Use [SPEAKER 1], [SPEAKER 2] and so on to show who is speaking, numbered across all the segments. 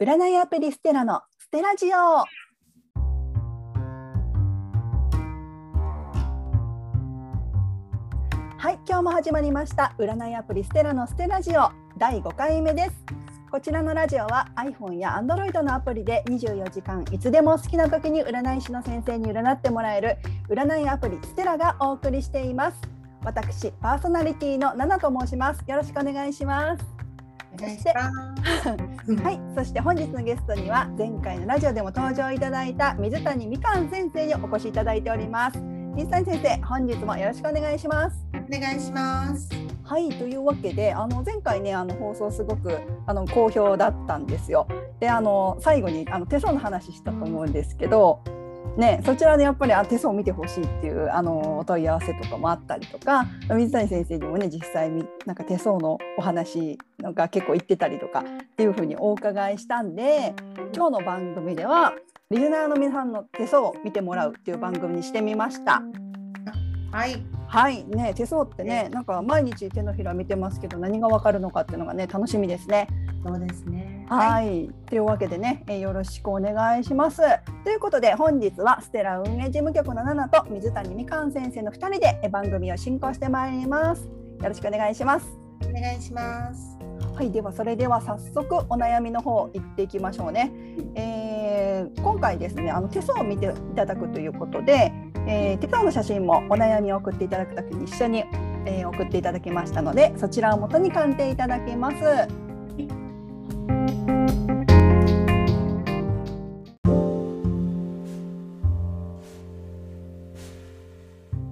[SPEAKER 1] 占いアプリステラのステラジオ。はい今日も始まりました。占いアプリステラのステラジオ。第5回目です。こちらのラジオは iPhone や Android のアプリで24時間いつでも好きな時に占い師の先生に占ってもらえる占いアプリステラがお送りしています。私パーソナリティのナナと申します。よろしくお願いします。そして。はい、そして本日のゲストには前回のラジオでも登場いただいた水谷みかん先生にお越しいただいております。水谷先生本日もよろしくお願いします。
[SPEAKER 2] お願いします。
[SPEAKER 1] はいというわけであの前回ねあの放送すごくあの好評だったんですよであの最後にあの手相の話したと思うんですけどね、そちらでやっぱりあ手相を見てほしいっていうあのお問い合わせとかもあったりとか水谷先生にもね実際なんか手相のお話が結構言ってたりとかっていうふうにお伺いしたんで今日の番組ではリスナーの皆さんの手相を見てもらうっていう番組にしてみました。
[SPEAKER 2] はい
[SPEAKER 1] はいね手相ってねなんか毎日手のひら見てますけど何がわかるのかっていうのがね楽しみですね。
[SPEAKER 2] そうですね
[SPEAKER 1] はい、というわけでね、えー、よろしくお願いします。ということで本日はステラ運営事務局のナナと水谷みかん先生の2人で番組を進行してまいります。よろしくお願いします。
[SPEAKER 2] お願いします。
[SPEAKER 1] はい、ではそれでは早速お悩みの方行っていきましょうね。えー、今回ですね、あの手相を見ていただくということで、えー、手相の写真もお悩みを送っていただくときに一緒に、えー、送っていただきましたので、そちらを元に鑑定いただきます。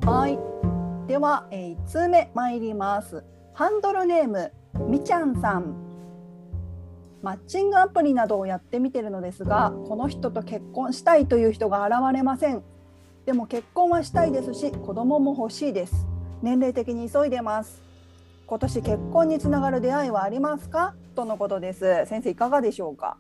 [SPEAKER 1] はいでは、えー、1通目参ります。ハンドルネームみちゃんさん。マッチングアプリなどをやってみてるのですが、この人と結婚したいという人が現れません。でも結婚はしたいですし、子供も欲しいです。年齢的に急いでます。今年結婚につながる出会いはありますか？とのことです。先生いかがでしょうか？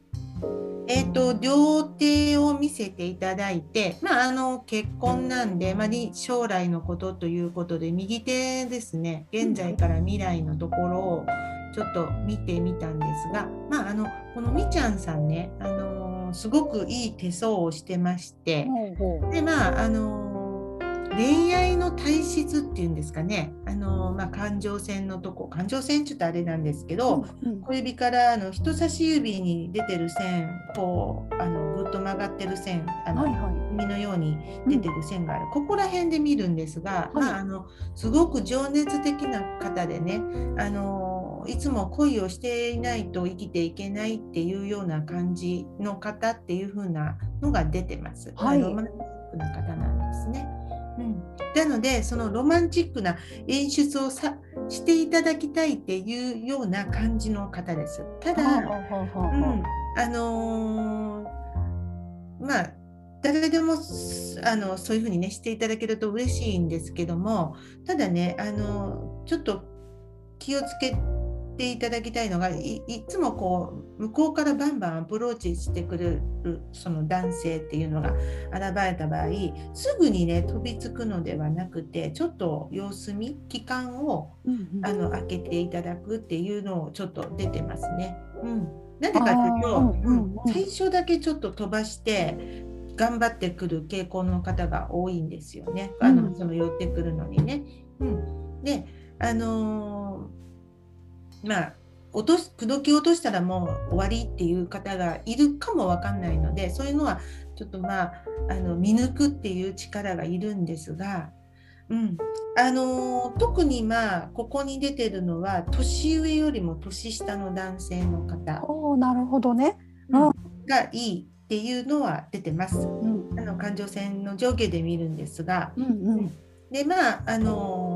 [SPEAKER 2] えーと、両手を見せていただいて、まあ、あの結婚なんで、まあ、将来のことということで右手ですね現在から未来のところをちょっと見てみたんですが、まあ、あのこのみちゃんさんね、あのすごくいい手相をしてましてでまああの恋愛の体質っていうんですかね。あの、まあ、感情線のとこ感情線ちょっとあれなんですけど、うんうん、小指からあの人差し指に出てる線こうあのぐっと曲がってる線あの、はいはい、のように出てる線がある、うん、ここら辺で見るんですが、はい、まあ、あのすごく情熱的な方でねあのいつも恋をしていないと生きていけないっていうような感じの方っていう風なのが出てます。はい、ロマンチックな方なんですね。うん、なのでそのロマンチックな演出をさしていただきたいっていうような感じの方です。ただ、うん、あのー、まあ誰でもあのそういうふうにねしていただけると嬉しいんですけどもただねあのちょっと気をつけていただきたいのがいつもこう向こうからバンバンアプローチしてくれるその男性っていうのが現れた場合すぐにね飛びつくのではなくてちょっと様子見期間を、あの開けていただくっていうのをちょっと出てますね。うん、なんでかというと、うん、最初だけちょっと飛ばして頑張ってくる傾向の方が多いんですよね。あのその寄ってくるのにね。うん、であのーまあ落とし口説き落としたらもう終わりっていう方がいるかもわかんないのでそういうのはちょっとまああの見抜くっていう力がいるんですが、うん。あの特にまあここに出てるのは年上よりも年下の男性の方。
[SPEAKER 1] おなるほどね、
[SPEAKER 2] うん、がいいっていうのは出てます。うん、あの感情線の上下で見るんですが、うんうん、でまああの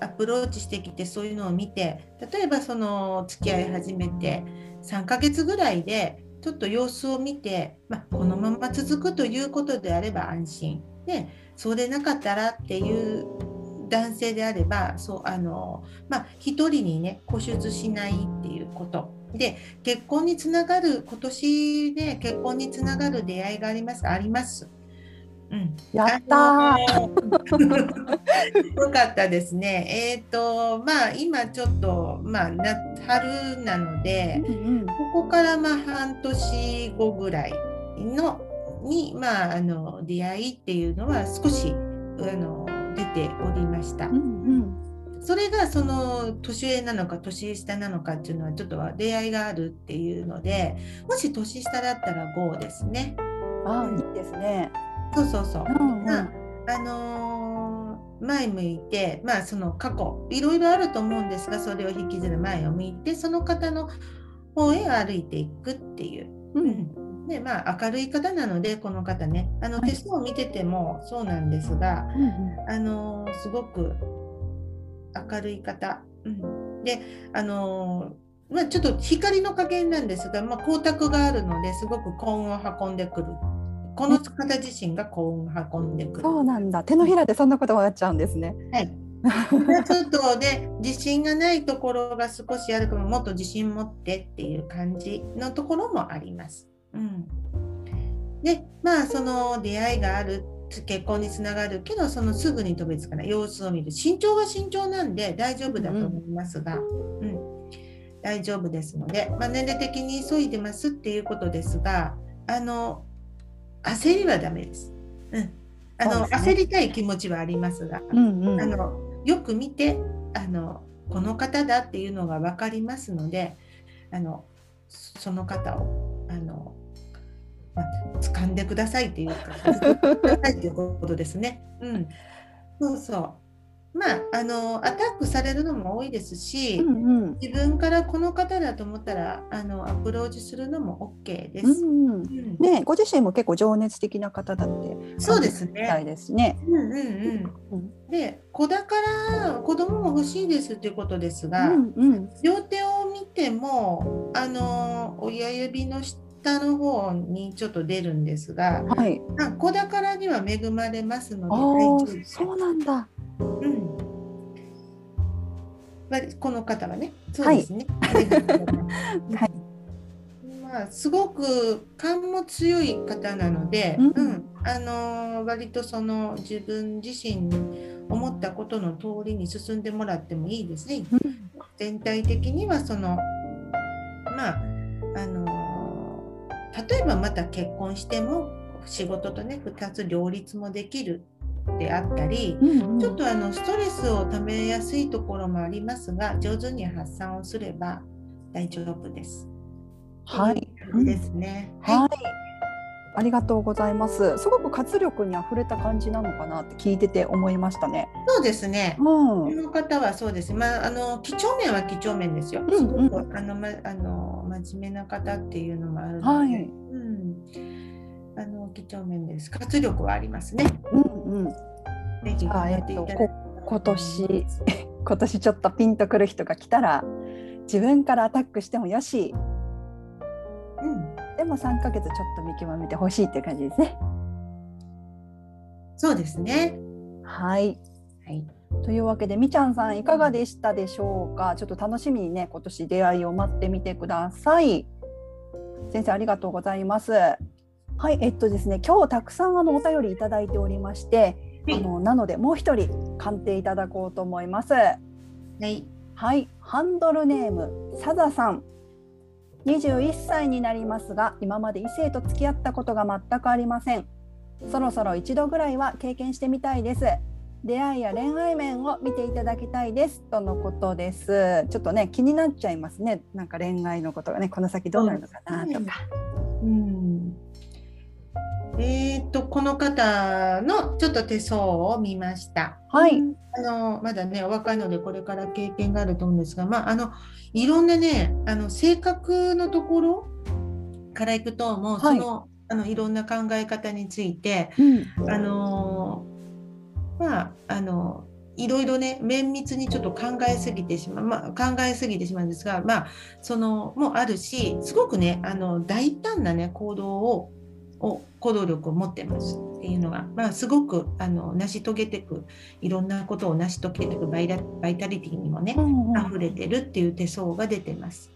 [SPEAKER 2] アプローチしてきてそういうのを見て例えばその付き合い始めて3ヶ月ぐらいでちょっと様子を見て、まあ、このまま続くということであれば安心。でそうでなかったらっていう男性であればそうあの、まあ、1人にね固執しないっていうこと。で結婚につながる今年で結婚につながる出会いがありますあります。うん、
[SPEAKER 1] やったー。
[SPEAKER 2] よかったですね。えっ、とまあ今ちょっとまあな春なので
[SPEAKER 1] うん
[SPEAKER 2] ここからまあ半年後ぐらいのにまああの出会いっていうのは少しあの出ておりました
[SPEAKER 1] うん。うん
[SPEAKER 2] それがその年上なのか年下なのかっていうのはちょっと出会いがあるっていうのでもし年下だったら5ですね。
[SPEAKER 1] あいいですね。
[SPEAKER 2] そうそうそう。
[SPEAKER 1] うんうん
[SPEAKER 2] まああのー前向いて、まあ、その過去いろいろあると思うんですがそれを引きずる前を向いてその方の方へ歩いていくっていう。
[SPEAKER 1] う
[SPEAKER 2] うんんでまあ、明るい方なのでこの方ねあの
[SPEAKER 1] はい
[SPEAKER 2] 手相を見ててもそうなんですが、
[SPEAKER 1] うん
[SPEAKER 2] あのーすごく明るい方。うん、であのーまあ、ちょっと光の加減なんですが、まあ、光沢があるのですごく幸運を運んでくる。この方自身が幸運を運んでくる。
[SPEAKER 1] そうなんだ。手のひらでそんなことがやっちゃうんですね。
[SPEAKER 2] はい。ちょっとで自信がないところが少しあるかももっと自信持ってっていう感じのところもあります。うん、でまあその出会いがある結婚につながるけどそのすぐに飛びつかない様子を見る身長は身長なんで大丈夫だと思いますが、うん大丈夫ですので、まあ、年齢的に急いでますっていうことですがあの焦りはダメです。うんあの
[SPEAKER 1] ね
[SPEAKER 2] 焦りたい気持ちはありますが、
[SPEAKER 1] うんうん。
[SPEAKER 2] あのよく見てあのこの方だっていうのが分かりますのであのその方をあの、まあ、掴んでくださいっていうか 掴んでくださいっていうことですね。うん、そうそうまああのアタックされるのも多いですし、
[SPEAKER 1] うんうん。
[SPEAKER 2] 自分からこの方だと思ったらあのアプローチするのも OK です。
[SPEAKER 1] うんうん。
[SPEAKER 2] うん
[SPEAKER 1] ね、ご自身も結構情熱的な方だって。
[SPEAKER 2] そうですね。
[SPEAKER 1] ですね。
[SPEAKER 2] うんうんうん
[SPEAKER 1] うん
[SPEAKER 2] で子だから子供も欲しいですということですが、
[SPEAKER 1] うんうん。
[SPEAKER 2] 両手を見てもあの親指の下の方にちょっと出るんですが
[SPEAKER 1] はい。
[SPEAKER 2] あ子宝には恵まれますので
[SPEAKER 1] そうなんだ。
[SPEAKER 2] うん。まあこの方はね。そうですね。
[SPEAKER 1] はい。
[SPEAKER 2] まあ、すごく勘も強い方なので、
[SPEAKER 1] うん。
[SPEAKER 2] うん。あの割とその自分自身に思ったことの通りに進んでもらってもいいですね。
[SPEAKER 1] うん。
[SPEAKER 2] 全体的にはそのまああの例えばまた結婚しても仕事とね2つ両立もできるであったり、
[SPEAKER 1] うんうん
[SPEAKER 2] ちょっとあのストレスをためやすいところもありますが上手に発散をすれば大丈夫です。
[SPEAKER 1] はい。
[SPEAKER 2] いですね。
[SPEAKER 1] はい。ありがとうございます。すごく活力に溢れた感じなのかなって聞いてて思いましたね。
[SPEAKER 2] そうですね。
[SPEAKER 1] うん。
[SPEAKER 2] この方はそうです。まあ、あの几帳面は几帳面ですよ。
[SPEAKER 1] うんうん
[SPEAKER 2] すごくあの、ま、あの真面目な方っていうのもあるので、
[SPEAKER 1] はい
[SPEAKER 2] うん、あの几帳面です。活力はありますね。
[SPEAKER 1] うんうん。
[SPEAKER 2] ぜひ
[SPEAKER 1] っと
[SPEAKER 2] 頑張っていただけたら
[SPEAKER 1] 今年 今年ちょっとピンとくる人が来たら自分からアタックしてもよし
[SPEAKER 2] うん、
[SPEAKER 1] でも3ヶ月ちょっと見極めてほしいっていう感じですね。
[SPEAKER 2] そうですね。
[SPEAKER 1] はい
[SPEAKER 2] はい。
[SPEAKER 1] というわけでみちゃんさんいかがでしたでしょうか？ちょっと楽しみにね今年出会いを待ってみてください。先生ありがとうございます。はいえっとですね今日たくさんあのお便りいただいておりましてあのなのでもう一人鑑定いただこうと思います。
[SPEAKER 2] はい。
[SPEAKER 1] はい、ハンドルネームサザさん。21歳になりますが、今まで異性と付き合ったことが全くありません。そろそろ一度ぐらいは経験してみたいです。出会いや恋愛面を見ていただきたいですとのことです。ちょっとね気になっちゃいますね。なんか恋愛のことがねこの先どうなるのかなとか。
[SPEAKER 2] うん。えっ、とこの方のちょっと手相を見ました。
[SPEAKER 1] はい。
[SPEAKER 2] うんあのまだねお若いのでこれから経験があると思うんですが、まああのいろんなねあの性格のところからいくともう。その、あのいろんな考え方について
[SPEAKER 1] うん、
[SPEAKER 2] あのまああのいろいろね綿密にちょっと考えすぎてしまう、まあ、考えすぎてしまうんですがまあそのもあるしすごくねあの大胆なね行動をを行動力を持ってますっていうのが、まあ、すごくあの成し遂げていくいろんなことを成し遂げていくバイラバイタリティにもね
[SPEAKER 1] うんうん
[SPEAKER 2] 溢れてるっていう手相が出てます。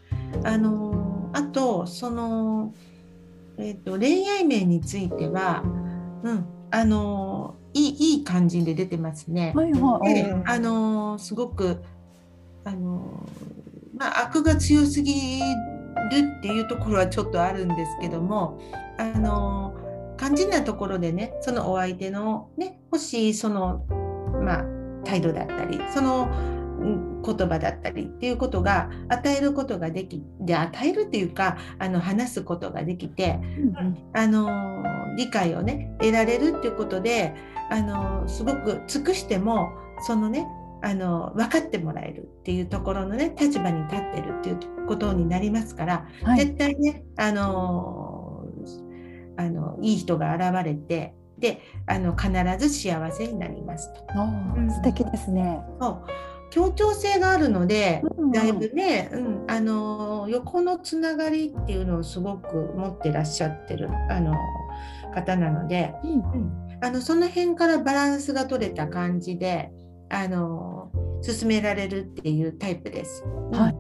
[SPEAKER 2] あのあとその、えー、と恋愛面については、うん、あのいいいい感じで出てますね。
[SPEAKER 1] はいはい。
[SPEAKER 2] であのすごくあのまあ悪が強すぎるっていうところはちょっとあるんですけどもあの肝心なところでねそのお相手のねもしそのまあ態度だったりそのうん言葉だったりっていうことが与えることができで与えるっていうかあの話すことができて
[SPEAKER 1] うん
[SPEAKER 2] あの理解をね得られるっていうことであのすごく尽くしてもそのねあの分かってもらえるっていうところのね立場に立ってるっていうことになりますから、
[SPEAKER 1] はい。
[SPEAKER 2] 絶対ねあのあのいい人が現れてであの必ず幸せになりますと。
[SPEAKER 1] あー素敵ですね。
[SPEAKER 2] そう協調性があるので、
[SPEAKER 1] うん
[SPEAKER 2] だいぶね、うん、あの横のつながりっていうのをすごく持ってらっしゃってるあの方なので、
[SPEAKER 1] うん
[SPEAKER 2] うんあのその辺からバランスが取れた感じであの進められるっていうタイプです。
[SPEAKER 1] はい。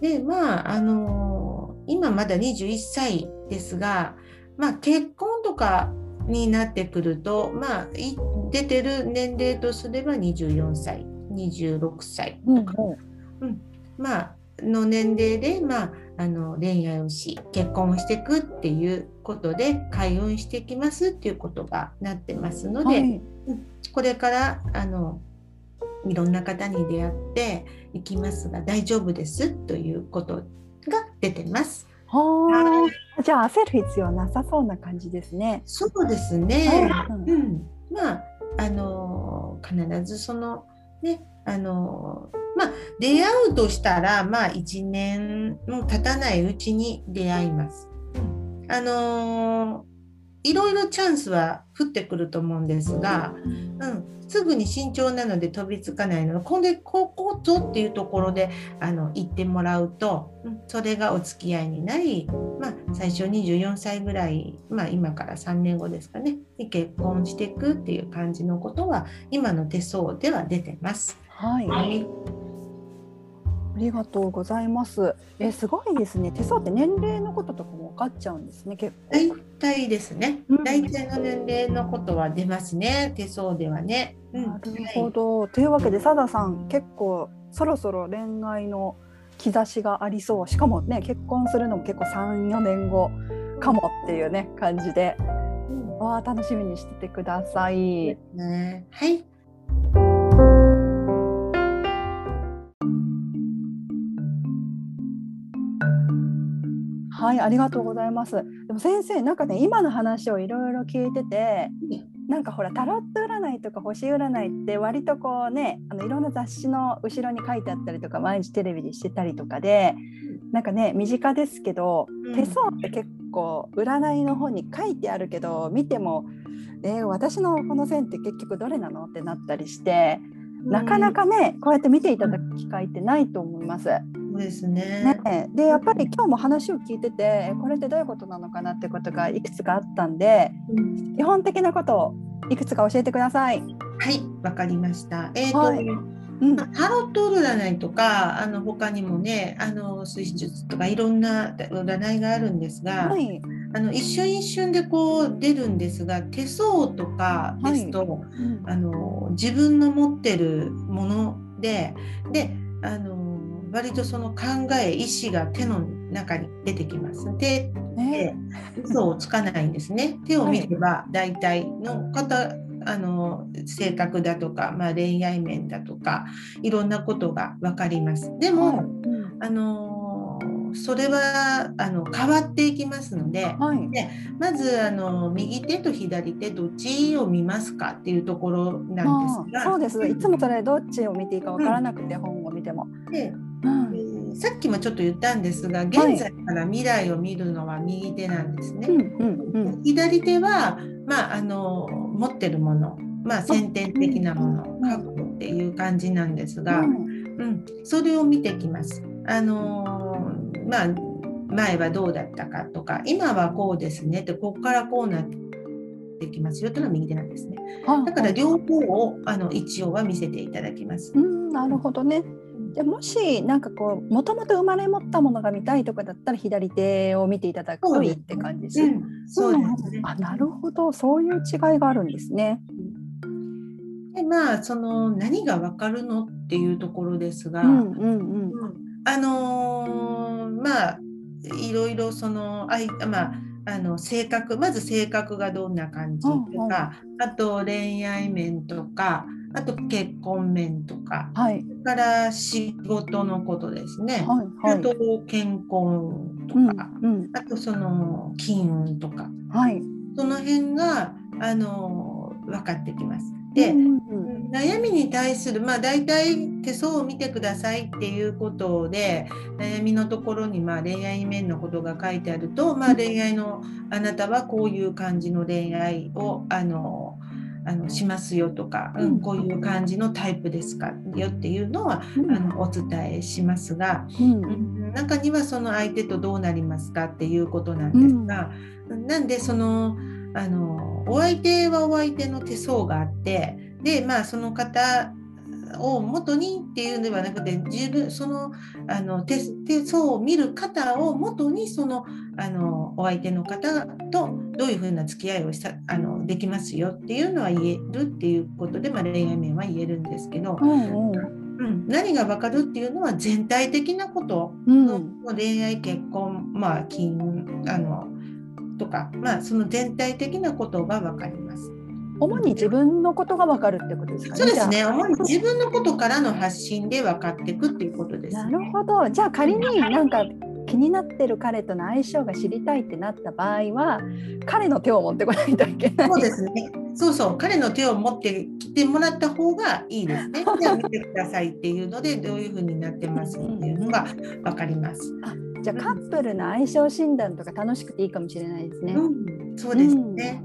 [SPEAKER 2] でまああの今まだ21歳ですが、まあ、結婚とかになってくると、まあ、い出てる年齢とすれば24歳26歳
[SPEAKER 1] うん
[SPEAKER 2] とか、まあの年齢で、まあ、あの恋愛をし結婚をしていくっていうことで開運していきますっていうことがなってますので、
[SPEAKER 1] はい。
[SPEAKER 2] これからあのいろんな方に出会っていきますが大丈夫ですということが出てます。
[SPEAKER 1] はあ。じゃあ焦る必要なさそうな感じですね。
[SPEAKER 2] そうですね。
[SPEAKER 1] はい
[SPEAKER 2] うん、まああの必ずそのねあのまあ出会うとしたらまあ1年も経たないうちに出会います。うんあのいろいろチャンスは降ってくると思うんですが、うん、すぐに慎重なので飛びつかないのでこれここぞっていうところであの行ってもらうと、うんそれがお付き合いになり、まあ、最初24歳ぐらい、まあ、今から3年後ですかねに結婚していくっていう感じのことは今の手相では出てます。
[SPEAKER 1] はい。
[SPEAKER 2] はい
[SPEAKER 1] ありがとうございます。えすごいですね。手相って年齢のこととかも分かっちゃうんですね。結構。
[SPEAKER 2] 大体ですね
[SPEAKER 1] うん
[SPEAKER 2] 大体の年齢のことは出ますね手相ではね。うん
[SPEAKER 1] なるほど。というわけでサダさん結構そろそろ恋愛の兆しがありそう。しかもね結婚するのも結構3、4年後かもっていうね感じで、
[SPEAKER 2] うん
[SPEAKER 1] わあ楽しみにしててください。
[SPEAKER 2] ねはい
[SPEAKER 1] はい、ありがとうございます。でも先生なんかね今の話をいろいろ聞いてて。なんかほらタロット占いとか星占いって割とこうねあのいろんな雑誌の後ろに書いてあったりとか毎日テレビでしてたりとかでなんかね身近ですけど、
[SPEAKER 2] うん
[SPEAKER 1] 手相って結構占いの本に書いてあるけど見ても、えー私のこの線って結局どれなのってなったりして、なかなかねこうやって見ていただく機会ってないと思います。
[SPEAKER 2] そうですね。
[SPEAKER 1] ね、でやっぱり今日も話を聞いててえこれってどういうことなのかなってことがいくつかあったんで
[SPEAKER 2] うん。
[SPEAKER 1] 基本的なことをいくつか教えてください。
[SPEAKER 2] はい、わかりました。えっ、と、
[SPEAKER 1] はい。うん、
[SPEAKER 2] タロット占いとか、あの他にもね、あの水術とかいろんな占いがあるんですが、
[SPEAKER 1] はい、
[SPEAKER 2] あの一瞬一瞬でこう出るんですが、手相とかですと、
[SPEAKER 1] うん。
[SPEAKER 2] あの自分の持ってるもので、で、あの割とその考え意思が手の中に出てきます。で、
[SPEAKER 1] ね
[SPEAKER 2] 嘘をつかないんですね。手を見れば大体の方、あの性格だとか、まあ、恋愛面だとかいろんなことが分かります。でも、
[SPEAKER 1] はいうん
[SPEAKER 2] あのそれはあの変わっていきますので、
[SPEAKER 1] はい
[SPEAKER 2] まずあの右手と左手どっちを見ますかっていうところなん
[SPEAKER 1] ま
[SPEAKER 2] ですが、
[SPEAKER 1] あそうですいつもそれどっちを見ていいかわからなくて、本を見ても。
[SPEAKER 2] で
[SPEAKER 1] うん
[SPEAKER 2] えーさっきもちょっと言ったんですが現在から未来を見るのは右手なんですね。
[SPEAKER 1] うんうんうん
[SPEAKER 2] 左手は、まあ、あの持ってるもの、まあ、先天的なもの
[SPEAKER 1] うん
[SPEAKER 2] 過去っていう感じなんですが、
[SPEAKER 1] うん
[SPEAKER 2] うん、それを見てきます。あのーまあ前はどうだったかとか今はこうですねってここからこうなってきますよというのは右手なんですね。
[SPEAKER 1] はい
[SPEAKER 2] だから両方をあの一応は見せていただきます。
[SPEAKER 1] うんなるほどね。じゃもしなんかこうもともと生まれ持ったものが見たいとかだったら左手を見ていただくといいって感じです。
[SPEAKER 2] うん、そうですね。
[SPEAKER 1] あなるほど。そういう違いがあるんですね。
[SPEAKER 2] でまあその何がわかるのっていうところですが、
[SPEAKER 1] うんうん。うん。
[SPEAKER 2] あのーまあいろいろそのあいまああの性格まず性格がどんな感じとか、
[SPEAKER 1] うんうん。
[SPEAKER 2] あと恋愛面とかあと結婚面とか。
[SPEAKER 1] はい。
[SPEAKER 2] それから仕事のことですね、
[SPEAKER 1] はいはい。
[SPEAKER 2] あと健康と
[SPEAKER 1] うん
[SPEAKER 2] か、
[SPEAKER 1] うん。
[SPEAKER 2] あとその金運とか。
[SPEAKER 1] はい。
[SPEAKER 2] その辺があの分かってきます。で、
[SPEAKER 1] うんうん。
[SPEAKER 2] 悩みに対するまあ大体手相を見てくださいっていうことで悩みのところにまあ恋愛面のことが書いてあると、まあ、恋愛のあなたはこういう感じの恋愛をあのあのしますよとか、うん、こういう感じのタイプですかよっていうのはあのお伝えしますが、
[SPEAKER 1] うん。
[SPEAKER 2] うん中にはその相手とどうなりますかっていうことなんですが、なんでそのあのお相手はお相手の手相があってでまあその方を元にっていうのではなくて自分そのあの手手相を見る方を元にそのあのお相手の方とどういうふうな付き合いをしたあのできますよっていうのは言えるっていうことで、まあ、恋愛面は言えるんですけど、
[SPEAKER 1] うんうん。
[SPEAKER 2] うん、何が分かるっていうのは全体的なこと。
[SPEAKER 1] うん。
[SPEAKER 2] の恋愛結婚まあ金運あのとか、まあ、その全体的なことが分かります。
[SPEAKER 1] 主に自分のことがわかるってことですかね？
[SPEAKER 2] そうです
[SPEAKER 1] じ
[SPEAKER 2] ね主に自分のことからの発信で分かっていくっていうことです。ね。
[SPEAKER 1] なるほど。じゃあ仮になんか気になってる彼との相性が知りたいってなった場合は、彼の手を持ってこないといけない。
[SPEAKER 2] そうですね。そうそう、彼の手を持ってきてもらった方がいいですね。じゃあ見てくださいっていうので、どういうふうになってますっていうのが分かります。
[SPEAKER 1] じゃあカップルの相性診断とか楽しくていいかもしれないですね。
[SPEAKER 2] うん、そうですね。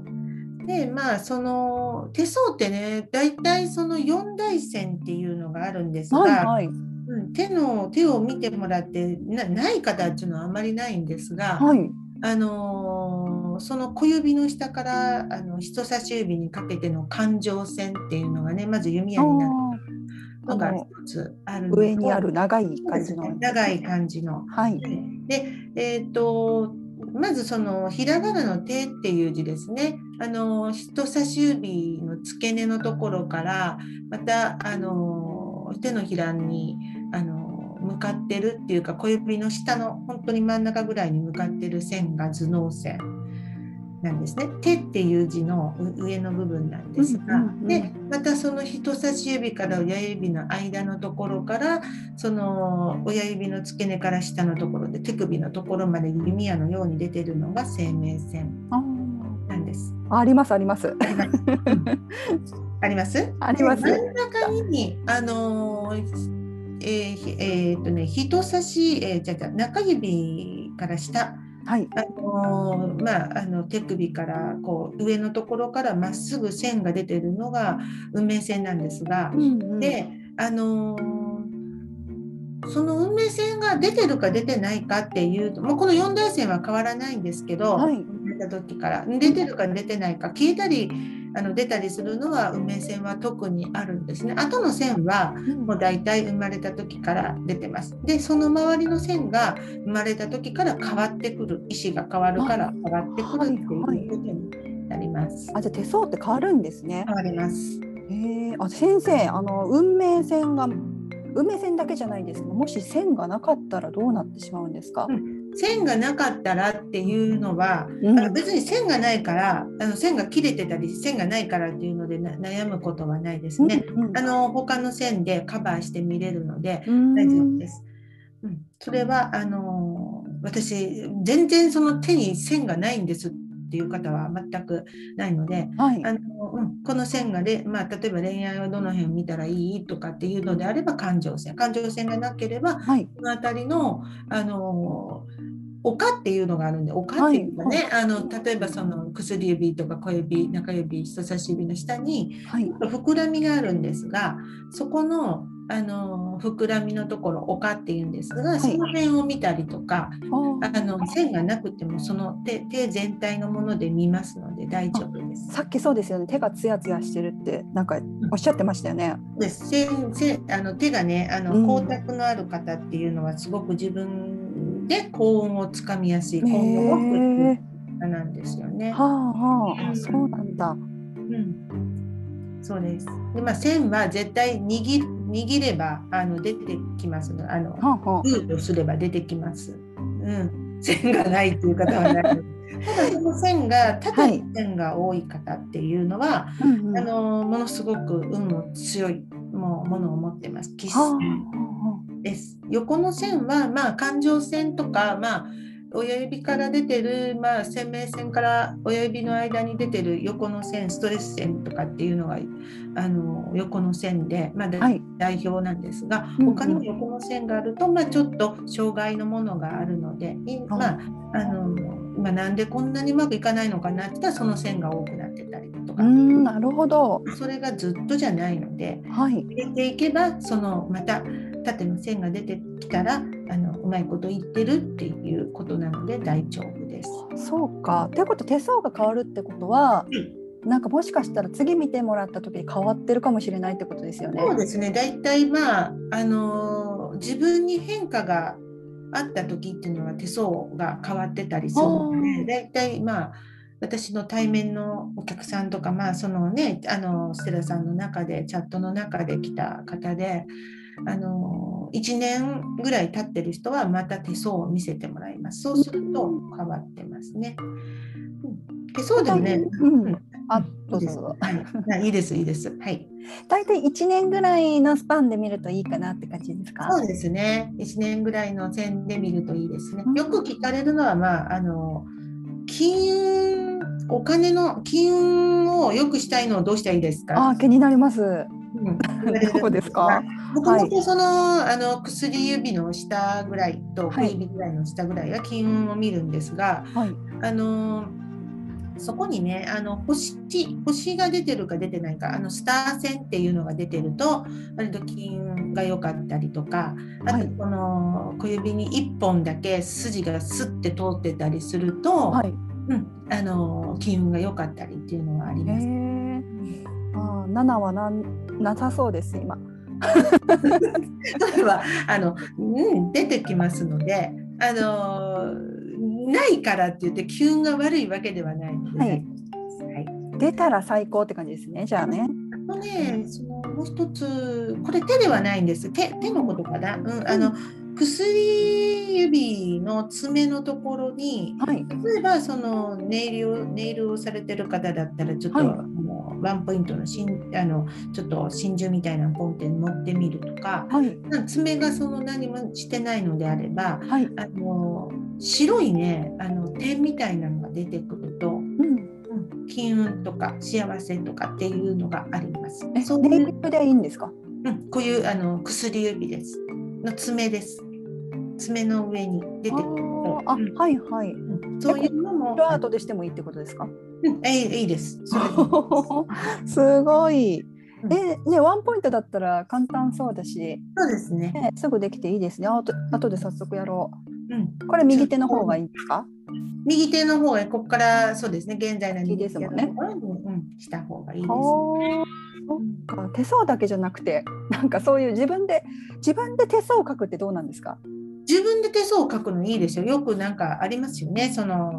[SPEAKER 2] で、まあ、その手相ってね、大体その四大線っていうのがあるんですが、
[SPEAKER 1] はいはい
[SPEAKER 2] うん、手の手を見てもらってなない方っていうのはあんまりないんですが、
[SPEAKER 1] はい。
[SPEAKER 2] あのーその小指の下からあの人差し指にかけての感情線っていうのがねまず弓矢になるのが一つある
[SPEAKER 1] 上にある長い感じの。
[SPEAKER 2] ね長い感じの。
[SPEAKER 1] はい。
[SPEAKER 2] で、えー、とまずそのひらがなの手っていう字ですね。あの人差し指の付け根のところからまたあの手のひらにあの向かってるっていうか小指の下の本当に真ん中ぐらいに向かってる線が頭脳線なんですね。手っていう字のう上の部分なんですが、
[SPEAKER 1] うんうんうん
[SPEAKER 2] でまたその人差し指から親指の間のところからその親指の付け根から下のところで手首のところまで弓矢のように出てるのが生命線
[SPEAKER 1] あ
[SPEAKER 2] なんです。
[SPEAKER 1] ーありますあります。
[SPEAKER 2] あります？うんあります
[SPEAKER 1] あります
[SPEAKER 2] で真ん中にあのーえーひえーっとね人差し、えー、じゃあじゃあ中指から下
[SPEAKER 1] はい。
[SPEAKER 2] あのーまあ、あの手首からこう上のところからまっすぐ線が出てるのが運命線なんですが、
[SPEAKER 1] うんうん、
[SPEAKER 2] で、あのーその運命線が出てるか出てないかっていうともうこの4大線は変わらないんですけど、
[SPEAKER 1] はい。
[SPEAKER 2] 出た時から。出てるか出てないか消えたりあの出たりするのは運命線は特にあるんですね。後の線は
[SPEAKER 1] うん
[SPEAKER 2] もう大体生まれた時から出てます。で、その周りの線が生まれた時から変わってくる、意思が変わるから変わってくるっていうことになります。
[SPEAKER 1] あじゃあ手相って変わるんですね。
[SPEAKER 2] 変わります。
[SPEAKER 1] へえ。あ先生あの運命線が運命線だけじゃないですけどもし線がなかったらどうなってしまうんですか？
[SPEAKER 2] 線がなかったらっていうのは、
[SPEAKER 1] うん。
[SPEAKER 2] あの別に線がないから、あの線が切れてたり、線がないからっていうのでな悩むことはないですね。
[SPEAKER 1] うん
[SPEAKER 2] あの他の線でカバーして見れるので
[SPEAKER 1] うん。
[SPEAKER 2] 大丈夫です。うん、それはあの私全然その手に線がないんですっていう方は全くないので、
[SPEAKER 1] はい。
[SPEAKER 2] あのうん、この線がで、まあ、例えば恋愛はどの辺を見たらいいとかっていうのであれば感情線感情線がなければ
[SPEAKER 1] はい。
[SPEAKER 2] この辺りのあの丘っていうのがあるんで丘っていうかね、あの例えばその薬指とか小指中指人差し指の下に
[SPEAKER 1] はい。
[SPEAKER 2] 膨らみがあるんですがそこのあの膨らみのところ丘っていうんですが、
[SPEAKER 1] い
[SPEAKER 2] その辺を見たりとか
[SPEAKER 1] あ
[SPEAKER 2] の線がなくてもその手手全体のもので見ますので大丈夫です。
[SPEAKER 1] さっきそうですよね手がツヤツヤしてるってなんかおっしゃってましたよね。
[SPEAKER 2] です線線あの手がねあ
[SPEAKER 1] うん
[SPEAKER 2] の光沢のある方っていうのはすごく自分で高音をつかみやすい高音を吹くっていう方なんですよね。
[SPEAKER 1] はあはあ、あそうなんだ。
[SPEAKER 2] うん、そうです。で、まあ、線は絶対握握ればあの出てきますの。あのグーとすれば出てきます。うん、線がないっていう方はない。ただその線が縦に線が多い方っていうのは、
[SPEAKER 1] うんうん
[SPEAKER 2] あのものすごく運も強いもうものを持ってます。です。横の線はまあ感情線とかまあ親指から出てる、まあ、鮮明線から親指の間に出てる横の線ストレス線とかっていうのがあの横の線で、まあ。代表なんですが
[SPEAKER 1] うんうん
[SPEAKER 2] 他にも横の線があると、まあ、ちょっと障害のものがあるので、いまああのまあ、なんでこんなにうまくいかないのかなって言ったらその線が多くなってたりとか、
[SPEAKER 1] うーんなるほど。
[SPEAKER 2] それがずっとじゃないので
[SPEAKER 1] はい。
[SPEAKER 2] 入れていけばそのまた縦の線が出てきたらあのうまいこと言ってるっていうことなので大丈夫です。
[SPEAKER 1] そうか。ということ手相が変わるってことは、なんかもしかしたら次見てもらった時に変わってるかもしれないってことですよね。
[SPEAKER 2] そうですね大体まあ、あの自分に変化があった時っていうのは手相が変わってたりするので大体まあ私の対面のお客さんとかまあそのねあのステラさんの中でチャットの中で来た方であの1年ぐらい経ってる人はまた手相を見せてもらいますそうすると変わってますね。うん手相でもね、
[SPEAKER 1] うん。あ
[SPEAKER 2] い
[SPEAKER 1] ど
[SPEAKER 2] いうです
[SPEAKER 1] ぞ
[SPEAKER 2] い、いいですいいです。はい。
[SPEAKER 1] 大体一年ぐらいのスパンで見るといいかなって感じですか？
[SPEAKER 2] そうですね。1年ぐらいの線で見るといいですね
[SPEAKER 1] うん。
[SPEAKER 2] よく聞かれるのは、まあ、あの、金運、お金の金運を良くしたいのをどうしたらいいですか？
[SPEAKER 1] あ気になります。
[SPEAKER 2] うん
[SPEAKER 1] どこですか？
[SPEAKER 2] もともとその、あの薬指の下ぐらいと小指ぐらいの下ぐらいが金運を見るんですが、
[SPEAKER 1] はい。
[SPEAKER 2] あのそこにねあの星星が出てるか出てないかあのスター線っていうのが出てると割と金運が良かったりとかあ
[SPEAKER 1] はい
[SPEAKER 2] とこの小指に1本だけ筋がスッて通ってたりすると、
[SPEAKER 1] はい。
[SPEAKER 2] うん、あの金運が良かったりっていうのはあり
[SPEAKER 1] へ
[SPEAKER 2] ます。
[SPEAKER 1] え。あ七はなんなさそうです今。
[SPEAKER 2] 例えばあの、うん、出てきますのであのないからって言って機運が悪いわけではないので、
[SPEAKER 1] はい
[SPEAKER 2] はい
[SPEAKER 1] 出たら最高って感じですね。じゃあね。
[SPEAKER 2] あとね、そのもう一つ、これ手ではないんです。手手のことかな？うん、あの薬指の爪のところに、
[SPEAKER 1] はい。
[SPEAKER 2] 例えばそのネイルをネイルをされてる方だったらちょっと、
[SPEAKER 1] はい
[SPEAKER 2] あのワンポイントのしんあのちょっと真珠みたいなのポンって持ってみるとか、
[SPEAKER 1] はい。
[SPEAKER 2] 爪がその何もしてないのであれば、
[SPEAKER 1] はい。
[SPEAKER 2] あの白いねあの点みたいなのが出てくると。
[SPEAKER 1] うん。
[SPEAKER 2] うん金運とか幸せとかっていうのがあります。
[SPEAKER 1] え、
[SPEAKER 2] そういう
[SPEAKER 1] でいいんですか？
[SPEAKER 2] うん、こういうあの薬指です。の爪です。爪の上に出てくると、
[SPEAKER 1] あ
[SPEAKER 2] うん
[SPEAKER 1] はいはい。
[SPEAKER 2] うんそういう
[SPEAKER 1] アートでしてもいいってことですか？
[SPEAKER 2] うん、えいいいです。
[SPEAKER 1] すごい。
[SPEAKER 2] うん
[SPEAKER 1] え、ね、ワンポイントだったら簡単そうだし、
[SPEAKER 2] そうですね。
[SPEAKER 1] ね、すぐできていいですね。あと、後で早速やろ
[SPEAKER 2] うん、
[SPEAKER 1] う。これ右手の方がいいんですか？
[SPEAKER 2] 右手の方へここからそうですね。現在の
[SPEAKER 1] いいですもんね
[SPEAKER 2] 右手のところに、うん、した方がいいです。
[SPEAKER 1] はあ。そっか、手相だけじゃなくて、なんかそういう自分で、自分で手相を書くってどうなんですか？
[SPEAKER 2] 自分で手相を書くのいいですよ。よくなんかありますよね。その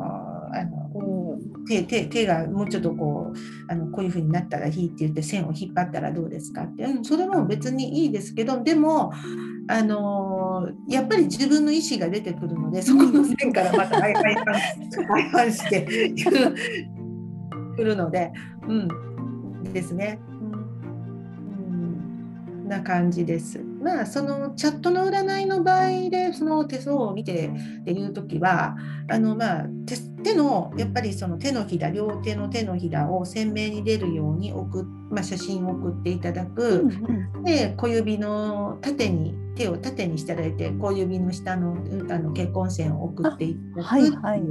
[SPEAKER 2] あの手手手がもうちょっとこうあのこういう風になったらいいって言って線を引っ張ったらどうですかって、うん、それも別にいいですけどでもあのーやっぱり自分の意思が出てくるのでそこの線からまた相反してくるので、うん、ですね。うん、な感じです。まあそのチャットの占いの場合でその手相を見てっていう時はあのまあ手手のやっぱりその手のひら両手の手のひらを鮮明に出るように送、まあ、写真を送っていただく、で小指の縦に手を縦にしていただいて小指の下のあの結婚線を送っていただく
[SPEAKER 1] はいはい。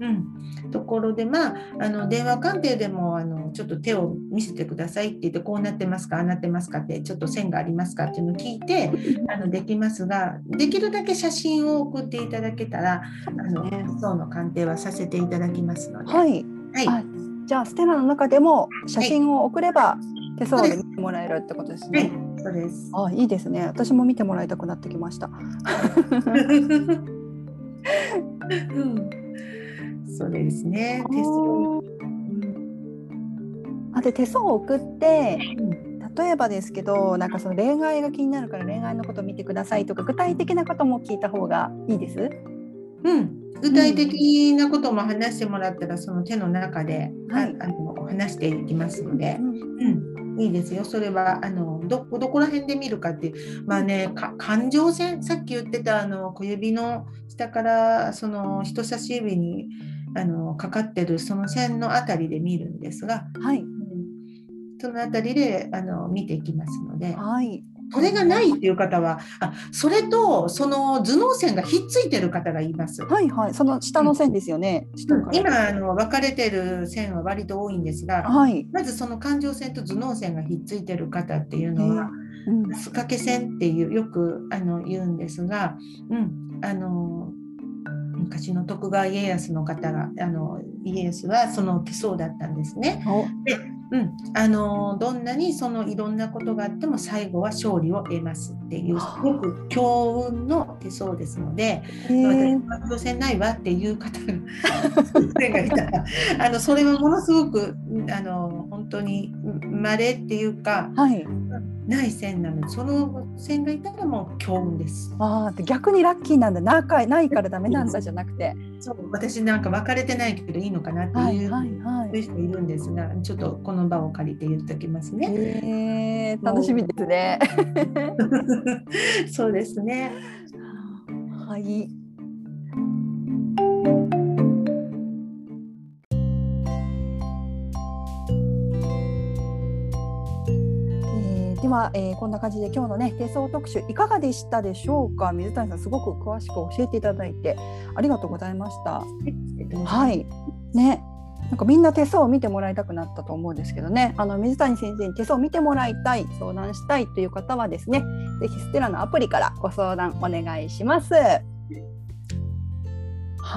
[SPEAKER 2] うん、ところでまああの電話鑑定でもあのちょっと手を見せてくださいって言ってこうなってますかああなってますかってちょっと線がありますかっていうのを聞いてあのできますができるだけ写真を送っていただけたらあの
[SPEAKER 1] ね。
[SPEAKER 2] そうの鑑定はさせていただきますので。
[SPEAKER 1] はい。
[SPEAKER 2] はい。
[SPEAKER 1] あじゃあステラの中でも写真を送れば手相で見てもらえるってことです
[SPEAKER 2] はい
[SPEAKER 1] ね。、
[SPEAKER 2] そうです。
[SPEAKER 1] あいいですね。私も見てもらいたくなってきました。
[SPEAKER 2] うんそうですね。テスト
[SPEAKER 1] あで手相を送って
[SPEAKER 2] うん
[SPEAKER 1] 例えばですけどなんかその恋愛が気になるから恋愛のことを見てくださいとか具体的なことも聞いた方がいいです？
[SPEAKER 2] うん、具体的なことも話してもらったら、その手の中で、
[SPEAKER 1] はい。
[SPEAKER 2] ああの話していきますので。
[SPEAKER 1] う、ん。
[SPEAKER 2] うん、いいですよ。それはあのどどこら辺で見るかっていう、まあね、か感情線、さっき言ってたあの小指の下からその人差し指にあのかかってるその線のあたりで見るんですが、
[SPEAKER 1] はい。
[SPEAKER 2] うん。そのあたりであの見ていきますので、
[SPEAKER 1] はい
[SPEAKER 2] それがないっていう方は、あそれとその頭脳線がひっついてる方がいます。
[SPEAKER 1] はいはいその下の線ですよね。下から
[SPEAKER 2] 今あの分かれてる線は割と多いんですが、
[SPEAKER 1] はい。
[SPEAKER 2] まずその感情線と頭脳線がひっついてる方っていうのは、
[SPEAKER 1] うん
[SPEAKER 2] すかけ線っていうよくあの言うんですが、うん、あの昔の徳川家康の方があの家康はその手相だったんですね。
[SPEAKER 1] お
[SPEAKER 2] うん、あのどんなにそのいろんなことがあっても最後は勝利を得ますっていうすごく強運の手相ですので、私感情線ないわっていう方がいたら あのそれはものすごくあの本当に稀っていうか
[SPEAKER 1] はい。
[SPEAKER 2] ない線なのでその線がいたらもう強運です。
[SPEAKER 1] あ逆にラッキーなんだ仲ないからダメなんだじゃなくて。
[SPEAKER 2] そう私なんか別れてないけどいいのかなって
[SPEAKER 1] はい
[SPEAKER 2] いう,、
[SPEAKER 1] はいはい。
[SPEAKER 2] 人いるんですがちょっとこの場を借りて言っておきますね。
[SPEAKER 1] へえ楽しみですね。
[SPEAKER 2] そうですね。
[SPEAKER 1] はい。えーでは、えーこんな感じで今日のね手相特集いかがでしたでしょうか？水谷さんすごく詳しく教えていただいてありがとうございました。はい。ね。なんかみんな手相を見てもらいたくなったと思うんですけどね。あの水谷先生に手相を見てもらいたい、相談したいという方はですね、ぜひステラのアプリからご相談お願いします。は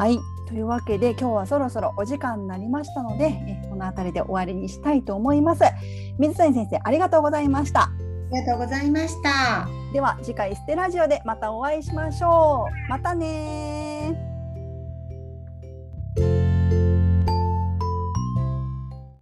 [SPEAKER 1] い。というわけで今日はそろそろお時間になりましたので、えこの辺りで終わりにしたいと思います。水谷先生ありがとうございました。
[SPEAKER 2] ありがとうございました。
[SPEAKER 1] では次回ステラジオでまたお会いしましょう。またねー